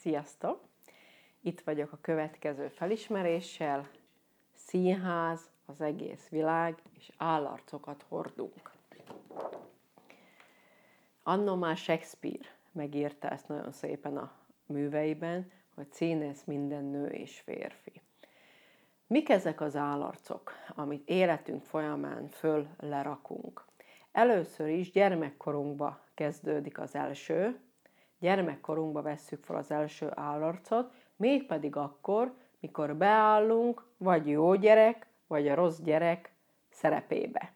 Sziasztok! Itt vagyok a következő felismeréssel. Színház, az egész világ, és állarcokat hordunk. Annó már Shakespeare megírta ezt nagyon szépen a műveiben, hogy színész minden nő és férfi. Mik ezek az állarcok, amit életünk folyamán föl lerakunk? Először is gyermekkorunkba kezdődik az első, gyermekkorunkba vesszük fel az első állarcot, mégpedig akkor, mikor beállunk, vagy jó gyerek, vagy a rossz gyerek szerepébe.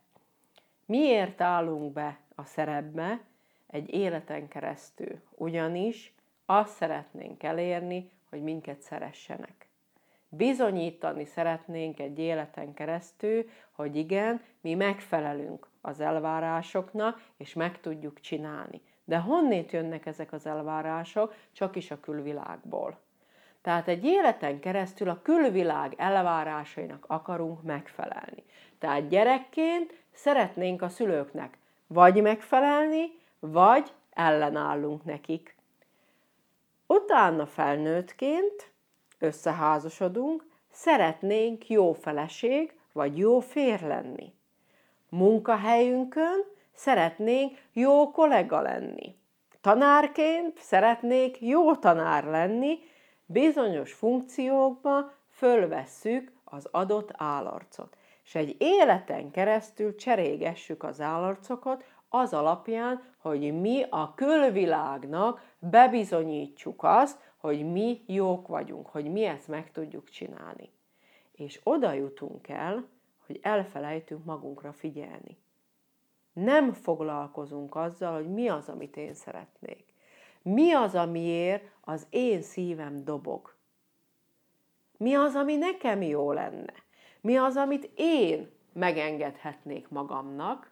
Miért állunk be a szerepbe egy életen keresztül? Ugyanis azt szeretnénk elérni, hogy minket szeressenek. Bizonyítani szeretnénk egy életen keresztül, hogy igen, mi megfelelünk az elvárásoknak, és meg tudjuk csinálni. De honnét jönnek ezek az elvárások? Csak is a külvilágból. Tehát egy életen keresztül a külvilág elvárásainak akarunk megfelelni. Tehát gyerekként szeretnénk a szülőknek vagy megfelelni, vagy ellenállunk nekik. Utána felnőttként összeházasodunk, szeretnénk jó feleség vagy jó fér lenni. Munkahelyünkön szeretnénk jó kollega lenni. Tanárként szeretnék jó tanár lenni, bizonyos funkciókba fölvesszük az adott állarcot. És egy életen keresztül cserégessük az állarcokat az alapján, hogy mi a külvilágnak bebizonyítsuk azt, hogy mi jók vagyunk, hogy mi ezt meg tudjuk csinálni. És oda jutunk el, hogy elfelejtünk magunkra figyelni. Nem foglalkozunk azzal, hogy mi az, amit én szeretnék. Mi az, amiért az én szívem dobog. Mi az, ami nekem jó lenne. Mi az, amit én megengedhetnék magamnak.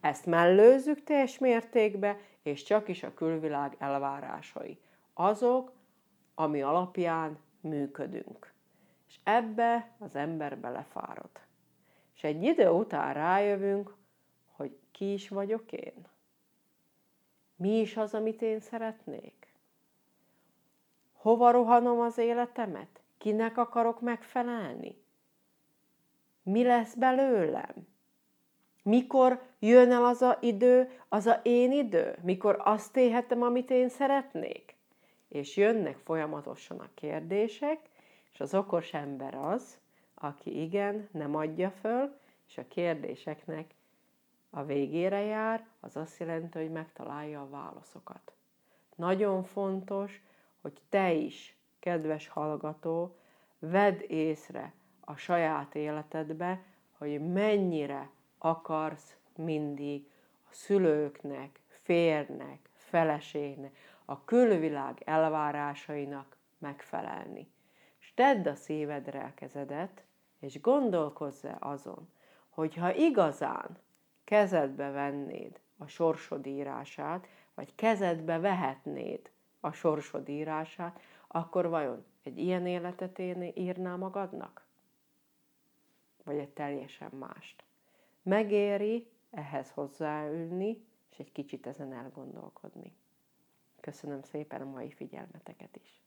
Ezt mellőzzük teljes mértékbe, és csak is a külvilág elvárásai. Azok, ami alapján működünk. És ebbe az ember belefárad. És egy idő után rájövünk, hogy ki is vagyok én. Mi is az, amit én szeretnék? Hova rohanom az életemet? Kinek akarok megfelelni? Mi lesz belőlem? Mikor jön el az a idő, az a én idő? Mikor azt éhetem, amit én szeretnék? És jönnek folyamatosan a kérdések, és az okos ember az, aki igen, nem adja föl, és a kérdéseknek a végére jár, az azt jelenti, hogy megtalálja a válaszokat. Nagyon fontos, hogy te is, kedves hallgató, vedd észre a saját életedbe, hogy mennyire akarsz mindig a szülőknek, férnek, feleségnek, a külvilág elvárásainak megfelelni. És tedd a szívedre a kezedet, és gondolkozz azon, hogyha igazán kezedbe vennéd a sorsod írását, vagy kezedbe vehetnéd a sorsod írását, akkor vajon egy ilyen életet írná magadnak? Vagy egy teljesen mást? Megéri ehhez hozzáülni, és egy kicsit ezen elgondolkodni. Köszönöm szépen a mai figyelmeteket is.